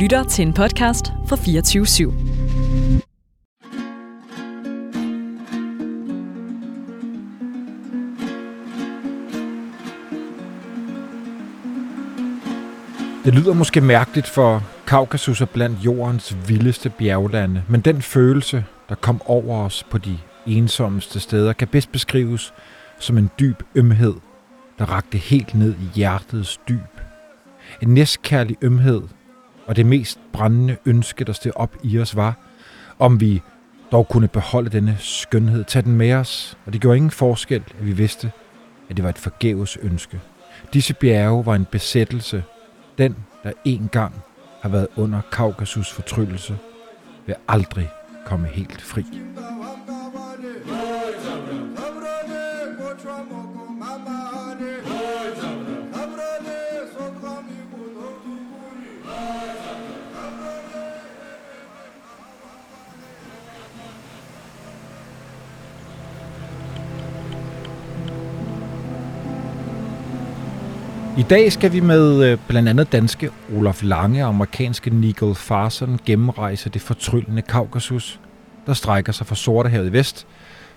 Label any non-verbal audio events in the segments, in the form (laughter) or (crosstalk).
lytter til en podcast fra 24 /7. Det lyder måske mærkeligt for Kaukasus er blandt jordens vildeste bjerglande, men den følelse, der kom over os på de ensommeste steder, kan bedst beskrives som en dyb ømhed, der rakte helt ned i hjertets dyb. En næstkærlig ømhed, og det mest brændende ønske, der steg op i os, var, om vi dog kunne beholde denne skønhed, tage den med os, og det gjorde ingen forskel, at vi vidste, at det var et forgæves ønske. Disse bjerge var en besættelse, den, der engang har været under Kaukasus fortryllelse, vil aldrig komme helt fri. I dag skal vi med øh, blandt andet danske Olaf Lange og amerikanske Nigel Farson gennemrejse det fortryllende Kaukasus, der strækker sig fra Sortehavet i vest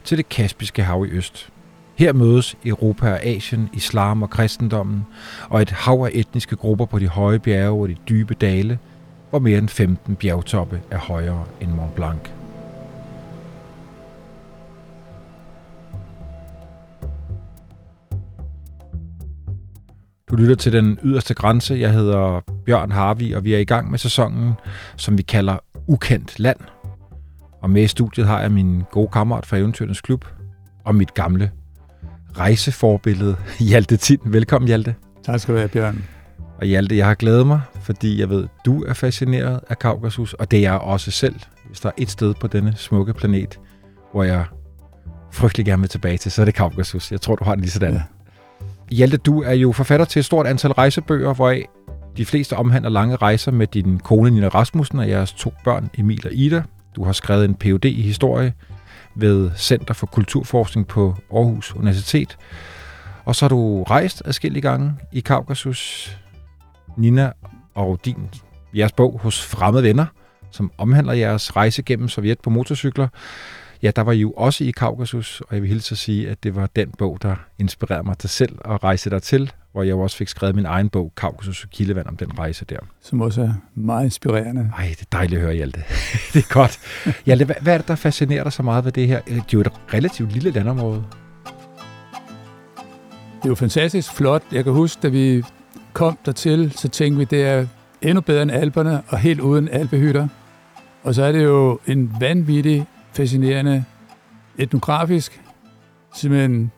til det Kaspiske hav i øst. Her mødes Europa og Asien, islam og kristendommen, og et hav af etniske grupper på de høje bjerge og de dybe dale, hvor mere end 15 bjergtoppe er højere end Mont Blanc. Du lytter til den yderste grænse. Jeg hedder Bjørn Harvi, og vi er i gang med sæsonen, som vi kalder Ukendt Land. Og med i studiet har jeg min gode kammerat fra Eventyrens Klub og mit gamle rejseforbillede, (laughs) Hjalte Tind. Velkommen, Hjalte. Tak skal du have, Bjørn. Og Hjalte, jeg har glædet mig, fordi jeg ved, du er fascineret af Kaukasus, og det er jeg også selv. Hvis der er et sted på denne smukke planet, hvor jeg frygtelig gerne vil tilbage til, så er det Kaukasus. Jeg tror, du har den lige sådan. Ja. Hjalte, du er jo forfatter til et stort antal rejsebøger, hvoraf de fleste omhandler lange rejser med din kone Nina Rasmussen og jeres to børn Emil og Ida. Du har skrevet en Ph.D. i historie ved Center for Kulturforskning på Aarhus Universitet. Og så har du rejst adskillige gange i Kaukasus. Nina og din, jeres bog hos fremmede venner, som omhandler jeres rejse gennem Sovjet på motorcykler, Ja, der var I jo også i Kaukasus, og jeg vil hilse at sige, at det var den bog, der inspirerede mig til selv at rejse der til, hvor jeg også fik skrevet min egen bog, Kaukasus og Kildevand, om den rejse der. Som også er meget inspirerende. Ej, det er dejligt at høre, Hjalte. (laughs) det er godt. Hjalte, hvad, hvad er det, der fascinerer dig så meget ved det her? Det er jo et relativt lille landområde. Det er jo fantastisk flot. Jeg kan huske, da vi kom dertil, så tænkte vi, det er endnu bedre end alberne og helt uden alpehytter. Og så er det jo en vanvittig fascinerende etnografisk, simpelthen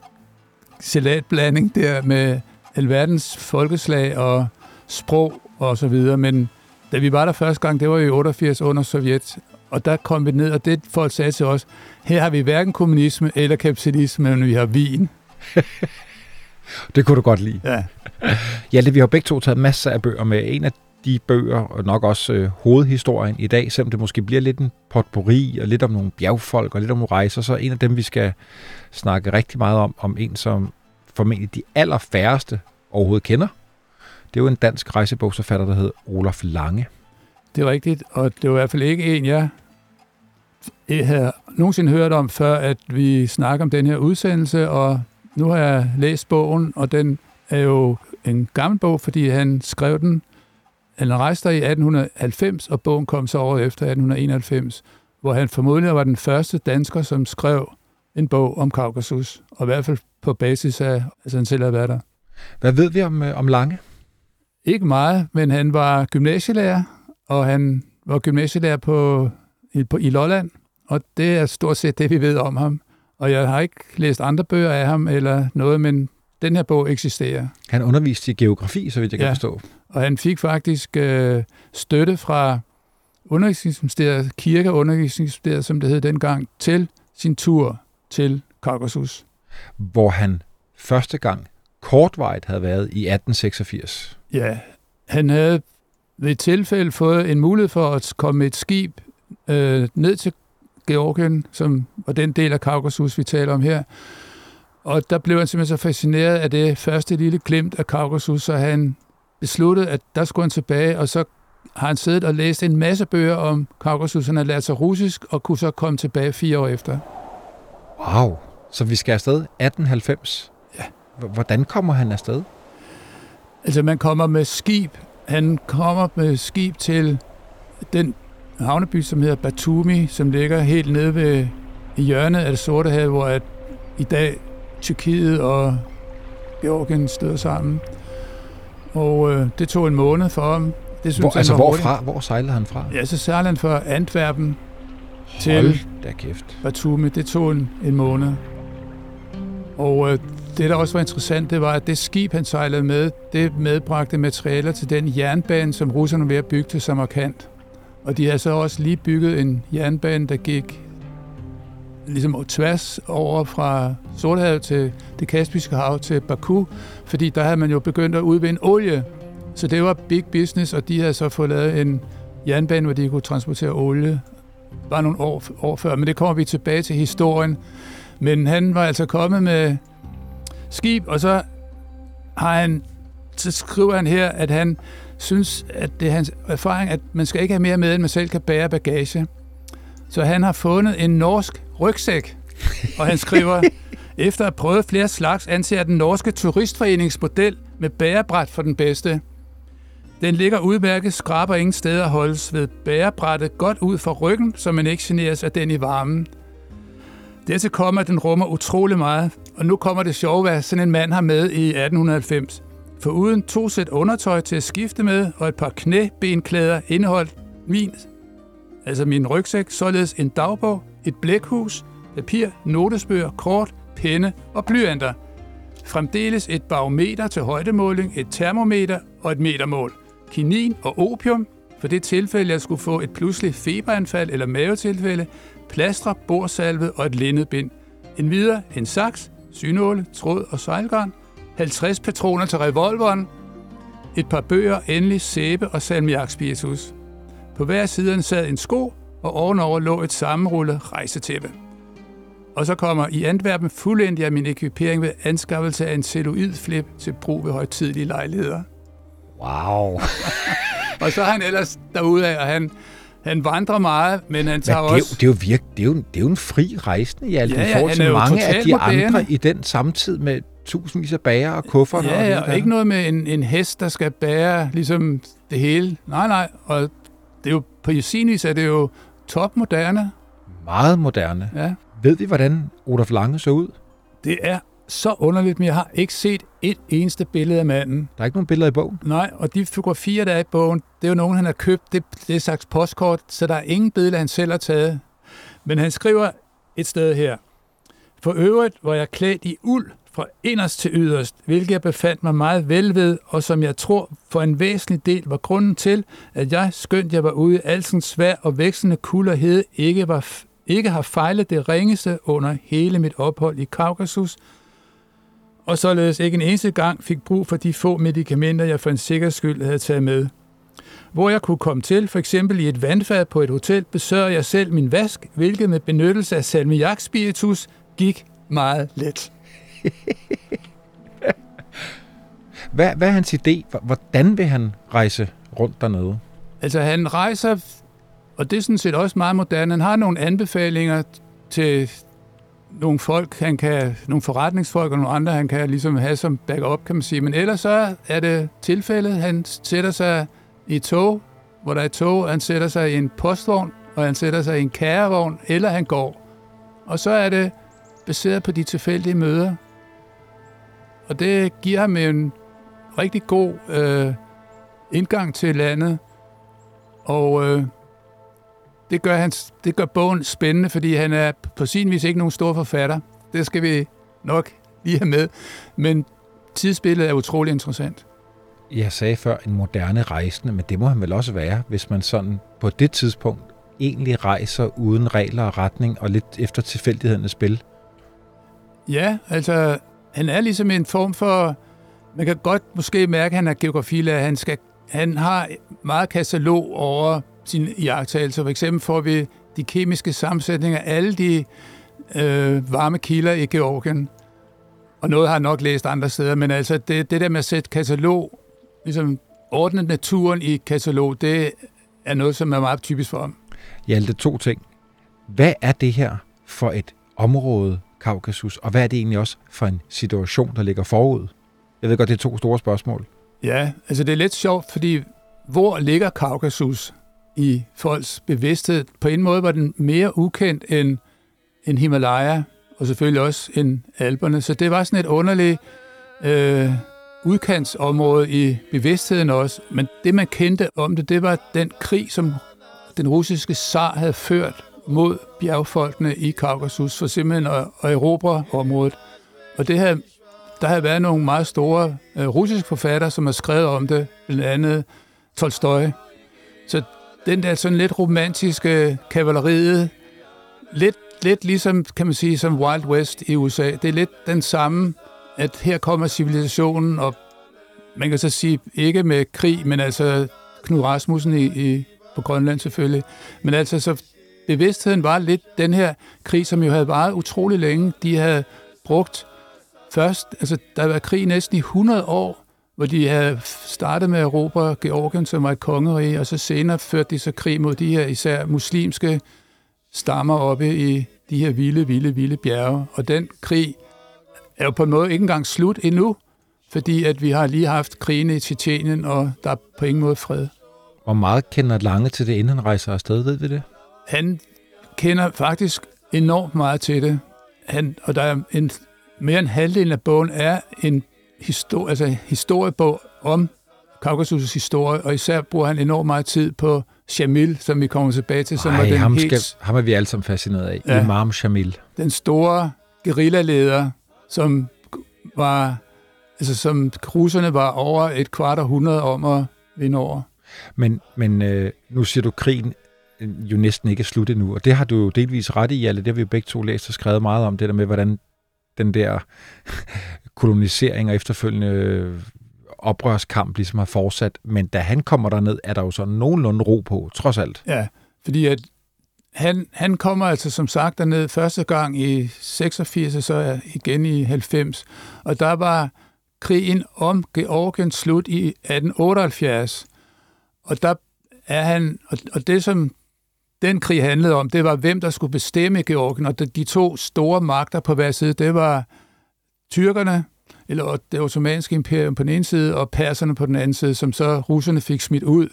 salatblanding der med alverdens folkeslag og sprog og så videre. Men da vi var der første gang, det var i 88 under Sovjet, og der kom vi ned, og det folk sagde til os, her har vi hverken kommunisme eller kapitalisme, men vi har vin. (laughs) det kunne du godt lide. Ja. ja, det, vi har begge to taget masser af bøger med. En af de bøger, og nok også øh, hovedhistorien i dag, selvom det måske bliver lidt en potpourri, og lidt om nogle bjergfolk, og lidt om nogle rejser, så er en af dem, vi skal snakke rigtig meget om, om en, som formentlig de allerfærreste overhovedet kender. Det er jo en dansk rejsebogsforfatter, der hedder Olaf Lange. Det er rigtigt, og det var i hvert fald ikke en, jeg, havde nogensinde hørt om, før at vi snakker om den her udsendelse, og nu har jeg læst bogen, og den er jo en gammel bog, fordi han skrev den han rejste der i 1890, og bogen kom så året efter 1891, hvor han formodentlig var den første dansker, som skrev en bog om Kaukasus, og i hvert fald på basis af, at han selv havde været der. Hvad ved vi om, øh, om Lange? Ikke meget, men han var gymnasielærer, og han var gymnasielærer på, i, på, i Lolland, og det er stort set det, vi ved om ham. Og jeg har ikke læst andre bøger af ham eller noget, men den her bog eksisterer. Han underviste i geografi, så vidt jeg ja. kan forstå. Og han fik faktisk øh, støtte fra undervisningsministeriet, kirke- og undervisningsministeriet, som det hed dengang, til sin tur til Kaukasus. Hvor han første gang kortvejt havde været i 1886. Ja, han havde ved et tilfælde fået en mulighed for at komme med et skib øh, ned til Georgien, som var den del af Kaukasus, vi taler om her. Og der blev han simpelthen så fascineret af det første lille glimt af Kaukasus, så han besluttede, at der skulle han tilbage, og så har han siddet og læst en masse bøger om Kaukasus. Han har lært sig russisk og kunne så komme tilbage fire år efter. Wow. Så vi skal afsted 1890? Ja. Hvordan kommer han afsted? Altså, man kommer med skib. Han kommer med skib til den havneby, som hedder Batumi, som ligger helt nede ved i hjørnet af det sorte hav, hvor at i dag Tyrkiet og Georgien støder sammen. Og øh, det tog en måned for ham. Det synes Hvor, han altså, var hurtigt. hvorfra? Hvor sejlede han fra? Ja, så sejlede han fra Antwerpen til Hold da kæft. Batumi. Det tog en, en måned. Og øh, det, der også var interessant, det var, at det skib, han sejlede med, det medbragte materialer til den jernbane, som russerne var ved at bygge til Samarkand. Og de har så også lige bygget en jernbane, der gik ligesom tværs over fra Sortehavet til det Kaspiske hav til Baku, fordi der havde man jo begyndt at udvinde olie. Så det var big business, og de havde så fået lavet en jernbane, hvor de kunne transportere olie bare nogle år, år før. Men det kommer vi tilbage til historien. Men han var altså kommet med skib, og så har han så skriver han her, at han synes, at det er hans erfaring, at man skal ikke have mere med, end man selv kan bære bagage. Så han har fundet en norsk rygsæk, og han skriver, (laughs) efter at have prøvet flere slags, anser den norske turistforeningsmodel med bærebræt for den bedste. Den ligger udmærket, skraber ingen steder holdes ved bærebrættet godt ud for ryggen, så man ikke generes af den i varmen. Dertil kommer, at den rummer utrolig meget, og nu kommer det sjove, hvad sådan en mand har med i 1890. For uden to sæt undertøj til at skifte med, og et par knæbenklæder indeholdt min, altså min rygsæk, således en dagbog, et blækhus, papir, notesbøger, kort, penne og blyanter. Fremdeles et barometer til højdemåling, et termometer og et metermål. Kinin og opium, for det tilfælde, jeg skulle få et pludseligt feberanfald eller mavetilfælde, plastre, borsalve og et lindebind. En videre en saks, synåle, tråd og sejlgarn, 50 patroner til revolveren, et par bøger, endelig sæbe og salmiakspiritus. På hver side sad en sko, og ovenover lå et sammenrullet rejsetæppe. Og så kommer i Antwerpen fuldendt jeg min ekvipering ved anskaffelse af en celluloidflip til brug ved højtidlige lejligheder. Wow. (laughs) Og så er han ellers derude af, og han, han vandrer meget, men han tager Men det, er også... det, er jo virke, det, er jo, det er jo en fri rejsende i alt. Ja, Ja, forhold til mange af de moderne. andre i den samtid med tusindvis af bager og kufferter. Ja, og ja, og ikke noget med en, en hest, der skal bære ligesom det hele. Nej, nej, og det er jo, på sin vis er det jo topmoderne. Meget moderne. Ja. Ved vi, hvordan Olaf Lange så ud? Det er så underligt, men jeg har ikke set et eneste billede af manden. Der er ikke nogen billeder i bogen. Nej, og de fotografier, der er i bogen, det er jo nogen, han har købt. Det, det er slags postkort, så der er ingen billeder, han selv har taget. Men han skriver et sted her. For øvrigt var jeg klædt i uld fra inderst til yderst, hvilket jeg befandt mig meget vel ved, og som jeg tror for en væsentlig del var grunden til, at jeg, skønt jeg var ude i alsen svær og vækstende kulde og hede, ikke, var, ikke har fejlet det ringeste under hele mit ophold i Kaukasus, og således ikke en eneste gang fik brug for de få medicamenter, jeg for en sikker skyld havde taget med. Hvor jeg kunne komme til, for eksempel i et vandfad på et hotel, besørger jeg selv min vask, hvilket med benyttelse af salmiakspiritus gik meget let. Hvad, hvad er hans idé? Hvordan vil han rejse rundt dernede? Altså han rejser, og det er sådan set også meget moderne, han har nogle anbefalinger til nogle folk, han kan, nogle forretningsfolk og nogle andre, han kan ligesom have som backup, kan man sige. Men ellers så er det tilfældet, han sætter sig i tog, hvor der er et tog, han sætter sig i en postvogn, og han sætter sig i en kærevogn, eller han går. Og så er det baseret på de tilfældige møder. Og det giver ham en rigtig god øh, indgang til landet, og øh, det, gør hans, det gør bogen spændende, fordi han er på sin vis ikke nogen stor forfatter. Det skal vi nok lige have med. Men tidsbilledet er utrolig interessant. Jeg sagde før en moderne rejsende, men det må han vel også være, hvis man sådan på det tidspunkt egentlig rejser uden regler og retning og lidt efter tilfældighedernes spil. Ja, altså, han er ligesom en form for... Man kan godt måske mærke, at han er geografilærer. Han, skal, han har meget katalog over sine iagtagelser. For eksempel får vi de kemiske sammensætninger af alle de øh, varme kilder i Georgien. Og noget har han nok læst andre steder, men altså det, det der med at sætte katalog ligesom ordne naturen i katalog, det er noget, som er meget typisk for ham. Hjalte, to ting. Hvad er det her for et område, Kaukasus, og hvad er det egentlig også for en situation, der ligger forud? Jeg ved godt, det er to store spørgsmål. Ja, altså det er lidt sjovt, fordi hvor ligger Kaukasus i folks bevidsthed? På en måde var den mere ukendt end, end Himalaya, og selvfølgelig også end Alperne. Så det var sådan et underligt øh, udkantsområde i bevidstheden også. Men det, man kendte om det, det var den krig, som den russiske zar havde ført mod bjergfolkene i Kaukasus, for simpelthen at, at erobre området. Og det her, der har været nogle meget store uh, russiske forfattere, som har skrevet om det, blandt andet Tolstoy. Så den der sådan lidt romantiske kavaleriet, lidt, lidt ligesom, kan man sige, som Wild West i USA. Det er lidt den samme, at her kommer civilisationen, og man kan så sige, ikke med krig, men altså Knud Rasmussen i, i, på Grønland selvfølgelig. Men altså, så bevidstheden var lidt den her krig, som jo havde varet utrolig længe. De havde brugt først, altså der var krig næsten i 100 år, hvor de havde startet med at erobre Georgien, som var et kongerige, og så senere førte de så krig mod de her især muslimske stammer oppe i de her vilde, vilde, vilde bjerge. Og den krig er jo på en måde ikke engang slut endnu, fordi at vi har lige haft krigen i Tjetjenien, og der er på ingen måde fred. Hvor meget kender Lange til det, inden han rejser afsted, ved vi det? Han kender faktisk enormt meget til det. Han, og der er en, mere end halvdelen af bogen er en histori- altså historiebog om Kaukasus' historie, og især bruger han enormt meget tid på Shamil, som vi kommer tilbage til, som Ej, var den ham, helt, skal, ham er vi alle sammen fascineret af. Ja. Imam Shamil. den store guerillaleder, som var, altså som russerne var over et kvart århundrede om at vinde over. Men, men øh, nu siger du, krigen Øh, jo næsten ikke er slut endnu, og det har du jo delvis ret i, alle. Det har vi jo begge to læst og skrevet meget om, det der med, hvordan den der (laughs) kolonisering og efterfølgende øh, oprørskamp ligesom har fortsat. Men da han kommer derned, er der jo så nogenlunde ro på, trods alt. Ja, fordi at han, han kommer altså som sagt derned første gang i 86, og så igen i 90. Og der var krigen om Georgien slut i 1878. Og der er han, og, og det som den krig handlede om, det var, hvem der skulle bestemme Georgien. Og de, to store magter på hver side, det var tyrkerne, eller det ottomanske imperium på den ene side, og perserne på den anden side, som så russerne fik smidt ud.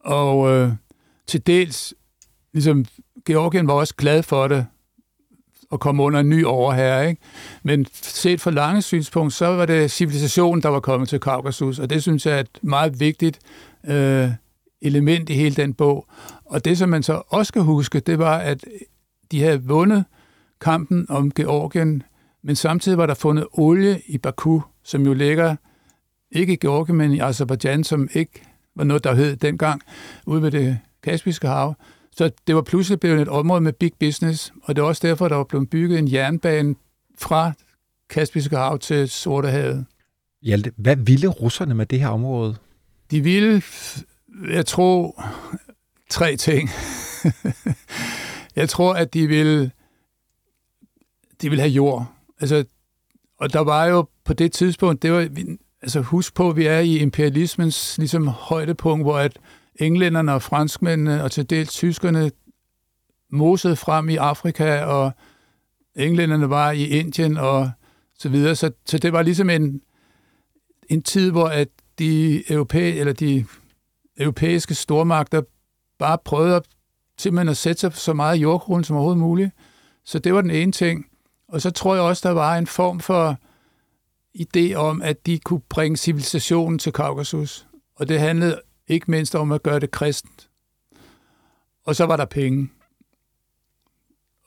Og øh, til dels, ligesom Georgien var også glad for det, at komme under en ny overherre. Ikke? Men set fra lange synspunkt, så var det civilisationen, der var kommet til Kaukasus, og det synes jeg er et meget vigtigt øh, element i hele den bog. Og det, som man så også skal huske, det var, at de havde vundet kampen om Georgien, men samtidig var der fundet olie i Baku, som jo ligger ikke i Georgien, men i Azerbaijan, som ikke var noget, der hed dengang, ude ved det Kaspiske hav. Så det var pludselig blevet et område med big business, og det er også derfor, der var blevet bygget en jernbane fra Kaspiske hav til Sortehavet. Hjalte, hvad ville russerne med det her område? De ville, jeg tror, tre ting. jeg tror, at de ville, de ville have jord. Altså, og der var jo på det tidspunkt, det var, altså husk på, at vi er i imperialismens ligesom, højdepunkt, hvor at englænderne og franskmændene og til dels tyskerne mosede frem i Afrika, og englænderne var i Indien og så videre. Så, så det var ligesom en, en tid, hvor at de, europæ, eller de europæiske stormagter bare prøvede at, simpelthen at sætte sig så meget i jordkronen som overhovedet muligt. Så det var den ene ting. Og så tror jeg også, der var en form for idé om, at de kunne bringe civilisationen til Kaukasus. Og det handlede ikke mindst om at gøre det kristent. Og så var der penge.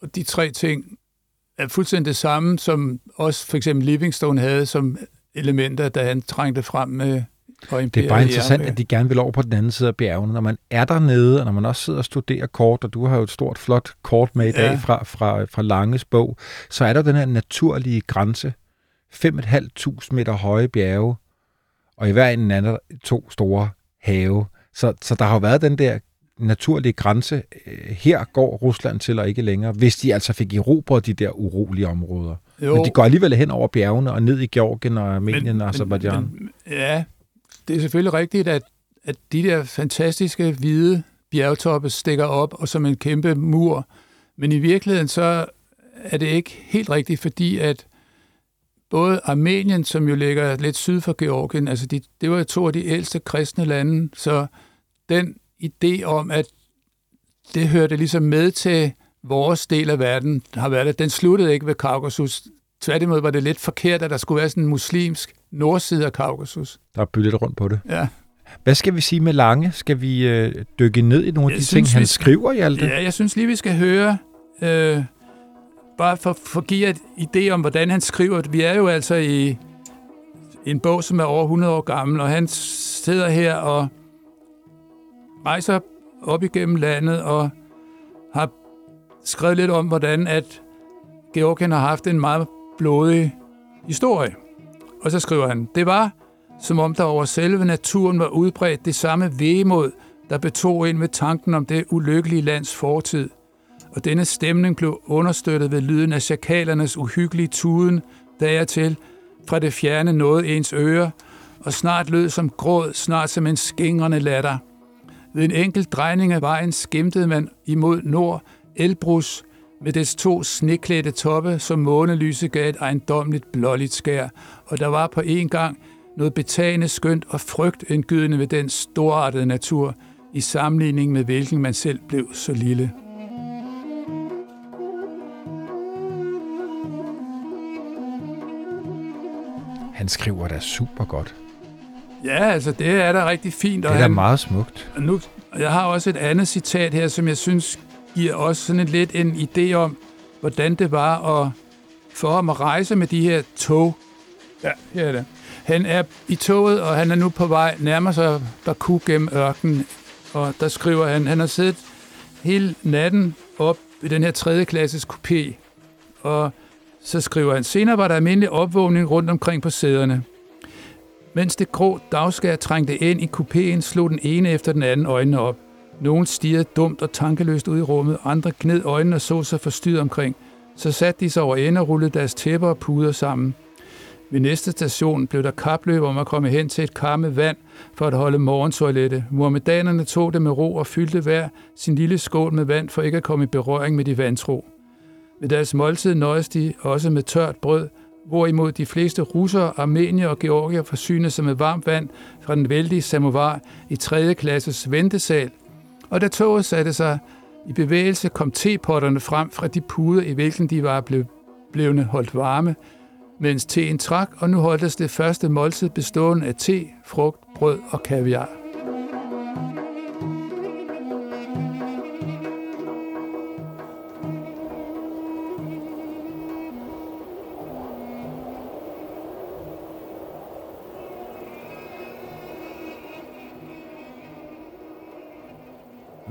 Og de tre ting er fuldstændig det samme, som også for eksempel Livingstone havde som elementer, da han trængte frem med det er bare interessant, at de gerne vil over på den anden side af bjergene. Når man er dernede, og når man også sidder og studerer kort, og du har jo et stort, flot kort med i dag ja. fra, fra, fra Langes bog, så er der den her naturlige grænse. 5.500 meter høje bjerge, og i hver en anden to store have. Så, så der har jo været den der naturlige grænse. Her går Rusland til og ikke længere, hvis de altså fik erobret de der urolige områder. Jo. Men de går alligevel hen over bjergene og ned i Georgien og Armenien men, og Azerbaijan. Men, ja, det er selvfølgelig rigtigt, at, at de der fantastiske hvide bjergtoppe stikker op og som en kæmpe mur. Men i virkeligheden så er det ikke helt rigtigt, fordi at både Armenien, som jo ligger lidt syd for Georgien, altså de, det var to af de ældste kristne lande, så den idé om, at det hørte ligesom med til vores del af verden, har været at Den sluttede ikke ved Kaukasus. Tværtimod var det lidt forkert, at der skulle være sådan en muslimsk nordside af Kaukasus. Der er byttet rundt på det. Ja. Hvad skal vi sige med Lange? Skal vi øh, dykke ned i nogle af Jeg de synes, ting, han skal- skriver i alt det? Ja, jeg synes lige, vi skal høre, øh, bare for, for at give et idé om, hvordan han skriver. Vi er jo altså i en bog, som er over 100 år gammel, og han sidder her og rejser op igennem landet og har skrevet lidt om, hvordan at Georgien har haft en meget blodig historie. Og så skriver han, det var, som om der over selve naturen var udbredt det samme vemod, der betog ind ved tanken om det ulykkelige lands fortid. Og denne stemning blev understøttet ved lyden af chakalernes uhyggelige tuden, dertil fra det fjerne nåede ens øre, og snart lød som gråd, snart som en skingrende latter. Ved en enkelt drejning af vejen skimtede man imod nord Elbrus med dets to sneklædte toppe, som månelyset gav et ejendomligt blåligt skær, og der var på en gang noget betagende skønt og frygtindgydende ved den storartede natur, i sammenligning med hvilken man selv blev så lille. Han skriver da super godt. Ja, altså det er da rigtig fint. Det er da han, meget smukt. Og Nu, jeg har også et andet citat her, som jeg synes giver også sådan en lidt en idé om, hvordan det var at, for ham at rejse med de her tog. Ja, her er det. Han er i toget, og han er nu på vej nærmer sig Baku gennem ørkenen. Og der skriver han, han har siddet hele natten op i den her tredje klasses coupé. Og så skriver han, senere var der almindelig opvågning rundt omkring på sæderne. Mens det grå dagskær trængte ind i kupéen, slog den ene efter den anden øjnene op. Nogle stirrede dumt og tankeløst ud i rummet, andre gned øjnene og så sig forstyrret omkring. Så satte de sig over ende og rullede deres tæpper og puder sammen. Ved næste station blev der kapløb om at komme hen til et kar med vand for at holde morgentoilette. Muhammedanerne tog det med ro og fyldte hver sin lille skål med vand for ikke at komme i berøring med de vantro. Ved deres måltid nøjes de også med tørt brød, hvorimod de fleste russere, armenier og georgier forsyner sig med varmt vand fra den vældige samovar i 3. klasses ventesal. Og da toget satte sig i bevægelse, kom tepotterne frem fra de puder, i hvilken de var blevet blevne holdt varme, mens teen trak, og nu holdtes det første måltid bestående af te, frugt, brød og kaviar.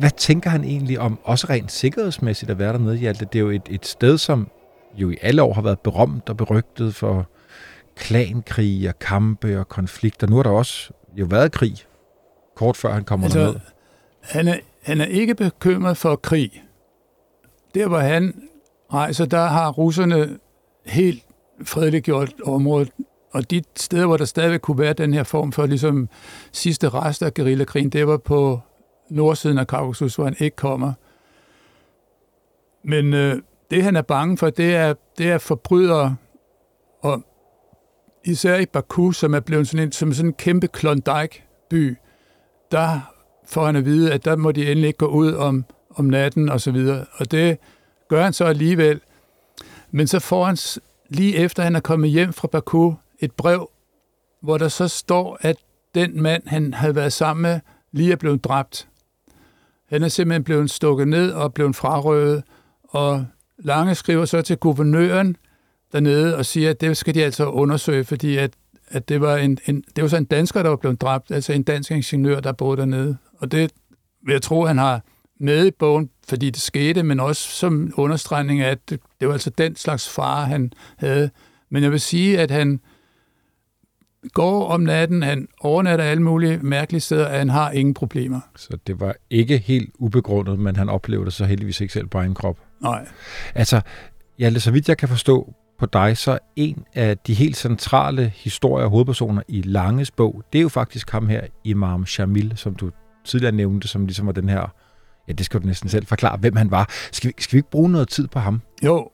Hvad tænker han egentlig om, også rent sikkerhedsmæssigt at være dernede, Hjalte? Det er jo et, et sted, som jo i alle år har været berømt og berygtet for klankrig og kampe og konflikter. Nu har der også jo været krig, kort før han kommer altså, derned. han, er, han er ikke bekymret for krig. Der, hvor han rejser, der har russerne helt fredeligt gjort området. Og de steder, hvor der stadigvæk kunne være den her form for ligesom sidste rest af guerillakrigen, det var på nordsiden af Kaukasus, hvor han ikke kommer. Men øh, det, han er bange for, det er, det er forbrydere, og især i Baku, som er blevet sådan en, som sådan en kæmpe Klondike-by, der får han at vide, at der må de endelig ikke gå ud om, om natten og så videre. Og det gør han så alligevel. Men så får han lige efter, han er kommet hjem fra Baku, et brev, hvor der så står, at den mand, han havde været sammen med, lige er blevet dræbt. Han er simpelthen blevet stukket ned og blevet frarøvet, og Lange skriver så til guvernøren dernede og siger, at det skal de altså undersøge, fordi at, at det, var en, en, det var så en dansker, der var blevet dræbt, altså en dansk ingeniør, der boede dernede. Og det vil jeg tro, han har med i bogen, fordi det skete, men også som understregning af, at det, det var altså den slags fare, han havde. Men jeg vil sige, at han går om natten, han overnatter alle mulige mærkelige steder, at han har ingen problemer. Så det var ikke helt ubegrundet, men han oplevede det så heldigvis ikke selv på egen krop. Nej. Altså, Hjalte, så vidt jeg kan forstå på dig, så en af de helt centrale historier og hovedpersoner i Langes bog, det er jo faktisk ham her, Imam Shamil, som du tidligere nævnte, som ligesom var den her, ja, det skal du næsten selv forklare, hvem han var. Skal vi, skal vi ikke bruge noget tid på ham? Jo,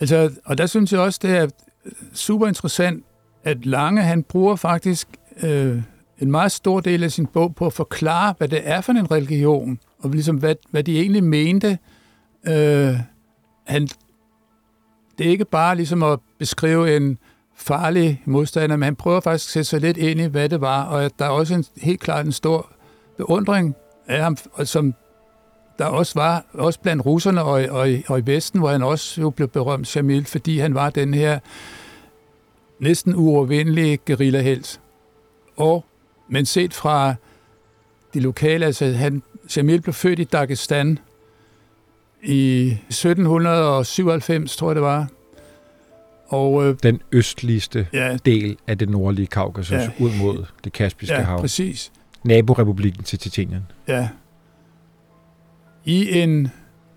altså, og der synes jeg også, det er super interessant, at Lange, han bruger faktisk øh, en meget stor del af sin bog på at forklare, hvad det er for en religion, og ligesom hvad, hvad de egentlig mente. Øh, han, det er ikke bare ligesom at beskrive en farlig modstander, men han prøver faktisk at sætte sig lidt ind i, hvad det var, og at der er også en, helt klart en stor beundring af ham, som der også var, også blandt russerne og, og, og i Vesten, hvor han også jo blev berømt, Jamil, fordi han var den her næsten uovervindelige guerillahelt. Og, men set fra de lokale, altså han, Jamil blev født i Dagestan i 1797, tror jeg det var. Og, øh, Den østligste ja, del af det nordlige Kaukasus, ja, ud mod det Kaspiske ja, hav. præcis. Naborepublikken til Tjetjenien. Ja. I en,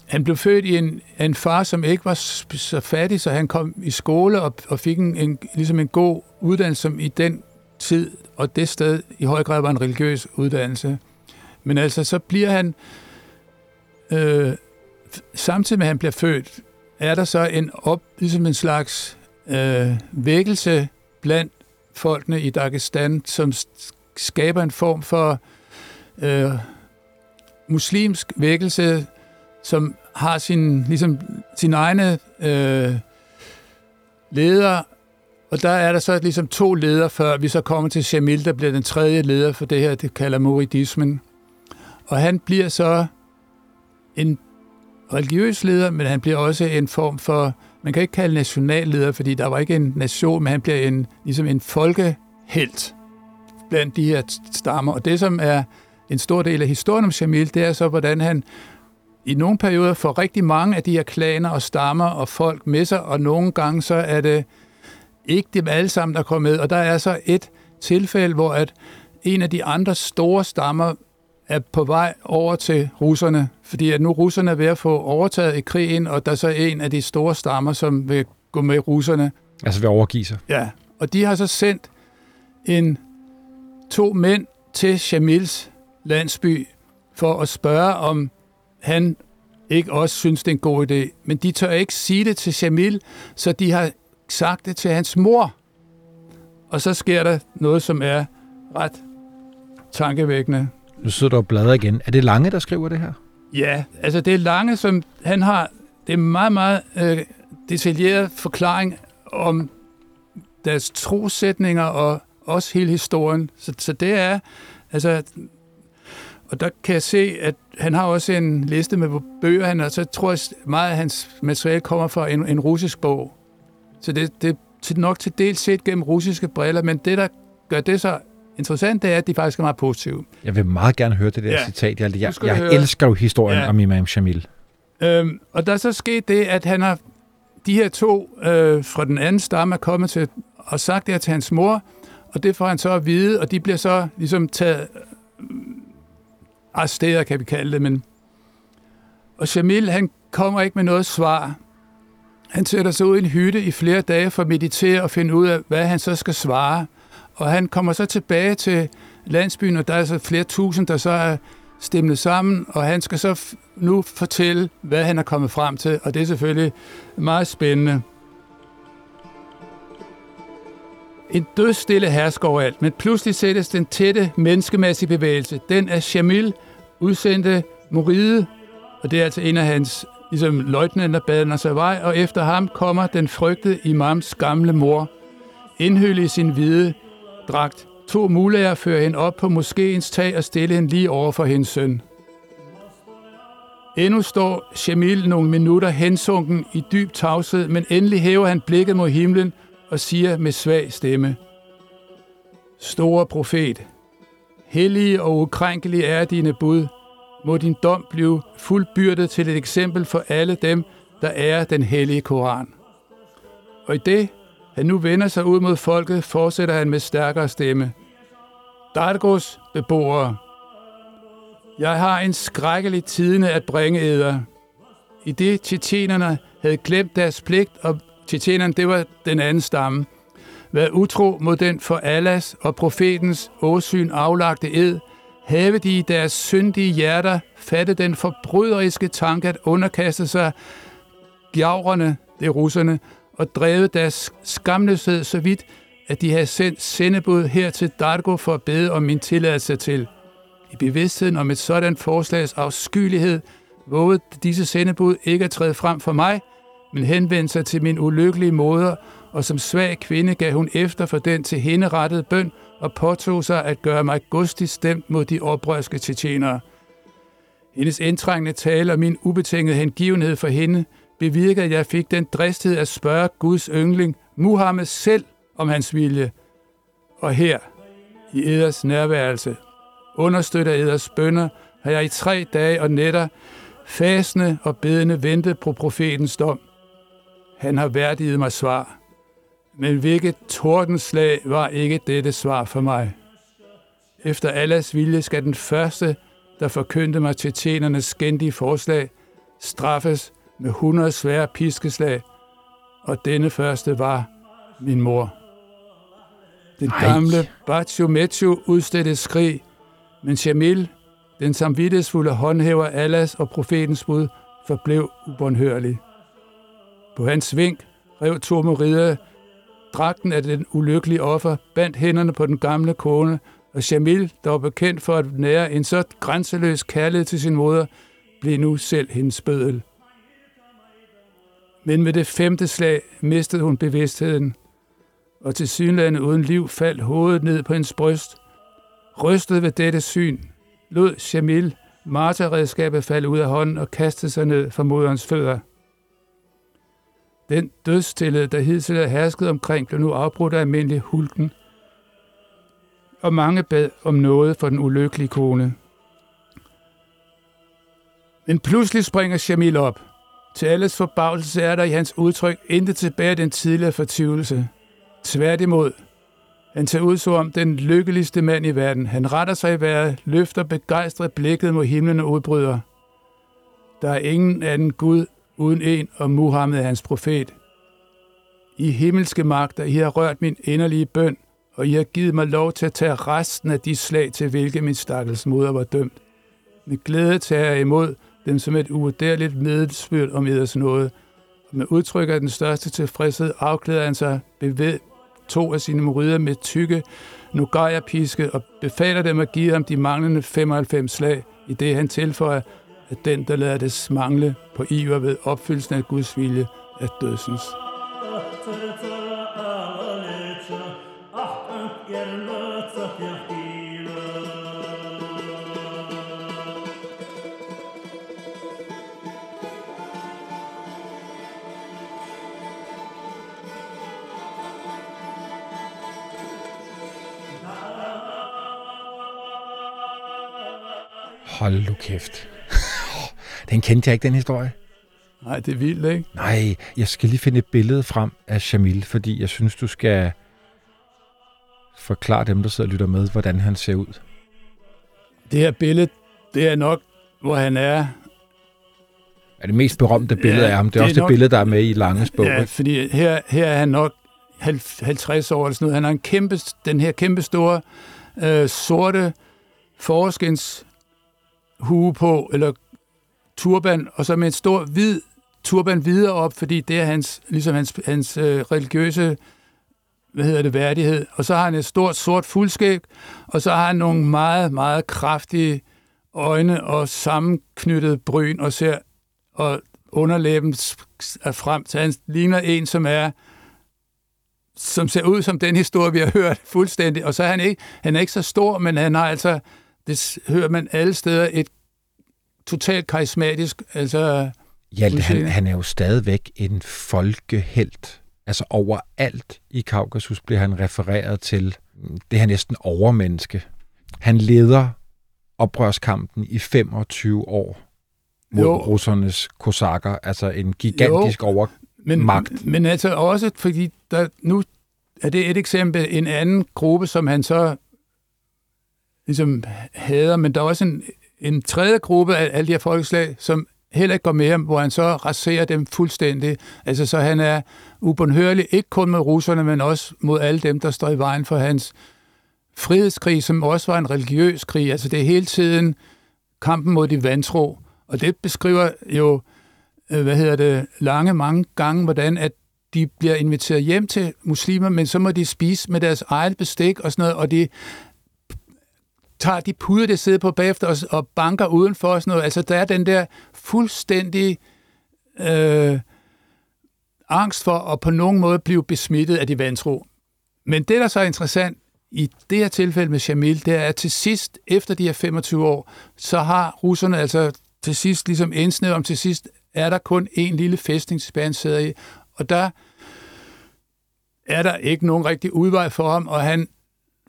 han blev født i en, en far, som ikke var så fattig, så han kom i skole og, og fik en, en, ligesom en god uddannelse, som i den tid og det sted i høj grad var en religiøs uddannelse. Men altså, så bliver han, øh, samtidig med at han bliver født, er der så en op, ligesom en slags øh, vækkelse blandt folkene i Dagestan, som skaber en form for øh, muslimsk vækkelse, som har sin, ligesom, sin egne øh, leder, og der er der så ligesom to ledere, før vi så kommer til Shamil, der bliver den tredje leder for det her, det kalder muridismen. Og han bliver så en religiøs leder, men han bliver også en form for, man kan ikke kalde nationalleder, fordi der var ikke en nation, men han bliver en, ligesom en folkehelt blandt de her stammer. Og det, som er en stor del af historien om Shamil, det er så, hvordan han i nogle perioder får rigtig mange af de her klaner og stammer og folk med sig, og nogle gange så er det ikke dem alle sammen, der kommer med. Og der er så et tilfælde, hvor at en af de andre store stammer er på vej over til russerne, fordi at nu russerne er ved at få overtaget i krigen, og der er så en af de store stammer, som vil gå med russerne. Altså vil overgive sig? Ja, og de har så sendt en to mænd til Shamils landsby for at spørge, om han ikke også synes, det er en god idé. Men de tør ikke sige det til Shamil, så de har sagt det til hans mor. Og så sker der noget, som er ret tankevækkende. Nu sidder du og bladrer igen. Er det Lange, der skriver det her? Ja, altså det er Lange, som han har... Det er en meget, meget øh, detaljeret forklaring om deres trosætninger og også hele historien. Så, så det er... Altså, og der kan jeg se, at han har også en liste med bøger, han, og så tror jeg meget af hans materiale kommer fra en, en russisk bog. Så det, det er nok til dels set gennem russiske briller, men det, der gør det så interessant, det er, at de faktisk er meget positive. Jeg vil meget gerne høre det der ja. citat. Jeg, jeg, jeg elsker jo historien ja. om Imam Shamil. Øhm, og der er så sket det, at han har de her to øh, fra den anden stamme er kommet til og sagt det her til hans mor, og det får han så at vide, og de bliver så ligesom taget arresteret, kan vi kalde det, men og Shamil, han kommer ikke med noget svar. Han sætter sig ud i en hytte i flere dage for at meditere og finde ud af, hvad han så skal svare. Og han kommer så tilbage til landsbyen, og der er så flere tusind, der så er stemlet sammen, og han skal så nu fortælle, hvad han er kommet frem til, og det er selvfølgelig meget spændende. En dødstille hersker overalt, men pludselig sættes den tætte menneskemæssige bevægelse. Den er Shamil udsendte Moride, og det er altså en af hans ligesom løjtnanter bader sig vej, og efter ham kommer den frygtede imams gamle mor, indhyllet i sin hvide dragt. To mulærer fører hende op på moskéens tag og stille hende lige over for hendes søn. Endnu står Shamil nogle minutter hensunken i dyb tavshed, men endelig hæver han blikket mod himlen og siger med svag stemme, Store profet, hellige og ukrænkelige er dine bud, må din dom blive fuldbyrdet til et eksempel for alle dem, der er den hellige Koran. Og i det, han nu vender sig ud mod folket, fortsætter han med stærkere stemme. Dargos beboere, jeg har en skrækkelig tidende at bringe eder. I det tjetjenerne havde glemt deres pligt og Tjetjenerne, det var den anden stamme. Vær utro mod den for Allahs og profetens åsyn aflagte ed, have de i deres syndige hjerter fatte den forbryderiske tanke at underkaste sig gjaverne, det er russerne, og dreve deres skamløshed så vidt, at de havde sendt sendebud her til Dargo for at bede om min tilladelse til. I bevidstheden om et sådan forslags afskyelighed vågede disse sendebud ikke at træde frem for mig, men henvendte sig til min ulykkelige moder, og som svag kvinde gav hun efter for den til hende rettede bøn og påtog sig at gøre mig gudstigt stemt mod de oprørske tjetjenere. Hendes indtrængende tale og min ubetingede hengivenhed for hende bevirkede, at jeg fik den dristhed at spørge Guds yndling, Muhammed selv, om hans vilje. Og her, i eders nærværelse, understøtter eders bønder, har jeg i tre dage og nætter fasende og bedende ventet på profetens dom. Han har værdiget mig svar. Men hvilket tordenslag var ikke dette svar for mig. Efter Allahs vilje skal den første, der forkyndte mig til tjenernes skændige forslag, straffes med 100 svære piskeslag, og denne første var min mor. Den Ej. gamle Bacho Mechu udstedte skrig, men Shamil, den samvittighedsfulde håndhæver Allahs og profetens bud, forblev ubåndhørlig. På hans vink rev Tormorida dragten af den ulykkelige offer, bandt hænderne på den gamle kone, og Jamil, der var bekendt for at nære en så grænseløs kærlighed til sin moder, blev nu selv hendes bødel. Men med det femte slag mistede hun bevidstheden, og til synlande uden liv faldt hovedet ned på hendes bryst. Rystet ved dette syn, lod Shamil marterredskabet falde ud af hånden og kastede sig ned for moderens fødder. Den dødstillede, der hidtil havde hersket omkring, blev nu afbrudt af almindelig hulken, og mange bad om noget for den ulykkelige kone. Men pludselig springer Shamil op. Til alles forbavselse er der i hans udtryk intet tilbage af den tidligere fortvivlelse. Tværtimod, han ser ud som om den lykkeligste mand i verden. Han retter sig i vejret, løfter begejstret blikket mod himlen og udbryder. Der er ingen anden Gud uden en, og Muhammed er hans profet. I himmelske magter, I har rørt min inderlige bøn, og I har givet mig lov til at tage resten af de slag, til hvilke min stakkels moder var dømt. Med glæde tager jeg imod dem som et uvurderligt medelsbyrd om eders nåde. Og med udtryk af den største tilfredshed afklæder han sig bevæd to af sine morider med tykke nugaja-piske og befaler dem at give ham de manglende 95 slag, i det han tilføjer, at den, der lader det mangle på iver ved opfyldelsen af Guds vilje, er dødsens. Hold nu kæft. Den kendte jeg ikke, den historie. Nej, det er vildt, ikke? Nej, jeg skal lige finde et billede frem af Jamil, fordi jeg synes, du skal forklare dem, der sidder og lytter med, hvordan han ser ud. Det her billede, det er nok, hvor han er. Er det mest berømte billede Ja, af ham? Det er det er også det nok- billede, der er med i Langes bog. Ja, ikke? fordi her, her er han nok halv- 50 år eller sådan noget. Han har en kæmpe, den her kæmpe store øh, sorte forskens hue på, eller turban, og så med en stor hvid turban videre op, fordi det er hans, ligesom hans, hans øh, religiøse hvad hedder det, værdighed. Og så har han et stort sort fuldskæg, og så har han nogle meget, meget kraftige øjne og sammenknyttet bryn, og ser og underlæben er frem til. Han ligner en, som er som ser ud som den historie, vi har hørt fuldstændig. Og så er han ikke, han er ikke så stor, men han har altså, det hører man alle steder, et totalt karismatisk, altså Ja, han, han er jo stadigvæk en folkehelt. Altså overalt i Kaukasus bliver han refereret til det her næsten overmenneske. Han leder oprørskampen i 25 år mod Jo. jo. russernes kosakker. Altså en gigantisk over... men, Magt. Men altså også, fordi der, nu er det et eksempel, en anden gruppe, som han så ligesom hader, men der er også en, en tredje gruppe af alle de her folkeslag, som heller ikke går med ham, hvor han så raserer dem fuldstændig. Altså, så han er ubundhørlig, ikke kun med russerne, men også mod alle dem, der står i vejen for hans frihedskrig, som også var en religiøs krig. Altså, det er hele tiden kampen mod de vantro. Og det beskriver jo, øh, hvad hedder det, lange, mange gange, hvordan at de bliver inviteret hjem til muslimer, men så må de spise med deres eget bestik og sådan noget, og de tager de puder, det sidder på bagefter og, og banker udenfor og sådan noget. Altså, der er den der fuldstændig øh, angst for at på nogen måde blive besmittet af de vantro. Men det, der så er interessant i det her tilfælde med Shamil, det er, at til sidst, efter de her 25 år, så har russerne altså til sidst ligesom indsnævet om til sidst, er der kun en lille fæstning, Spanien sidder i, og der er der ikke nogen rigtig udvej for ham, og han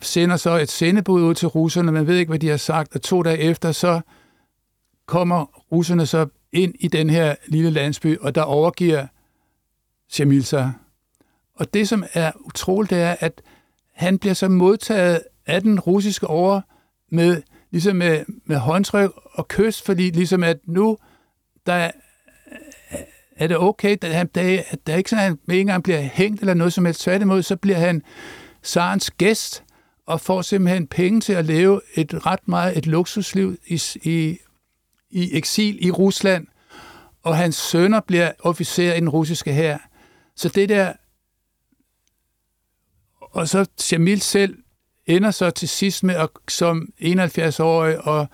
sender så et sendebud ud til russerne, man ved ikke, hvad de har sagt, og to dage efter, så kommer russerne så ind i den her lille landsby, og der overgiver Shamil sig. Og det, som er utroligt, det er, at han bliver så modtaget af den russiske over med, ligesom med, med håndtryk og kys, fordi ligesom at nu, der er det okay, at han, der, der er ikke sådan, at han ikke engang bliver hængt eller noget som helst. Tværtimod, så bliver han Sarens gæst og får simpelthen penge til at leve et ret meget et luksusliv i, i, i eksil i Rusland, og hans sønner bliver officer i den russiske hær. Så det der... Og så Jamil selv ender så til sidst med at, som 71-årig, og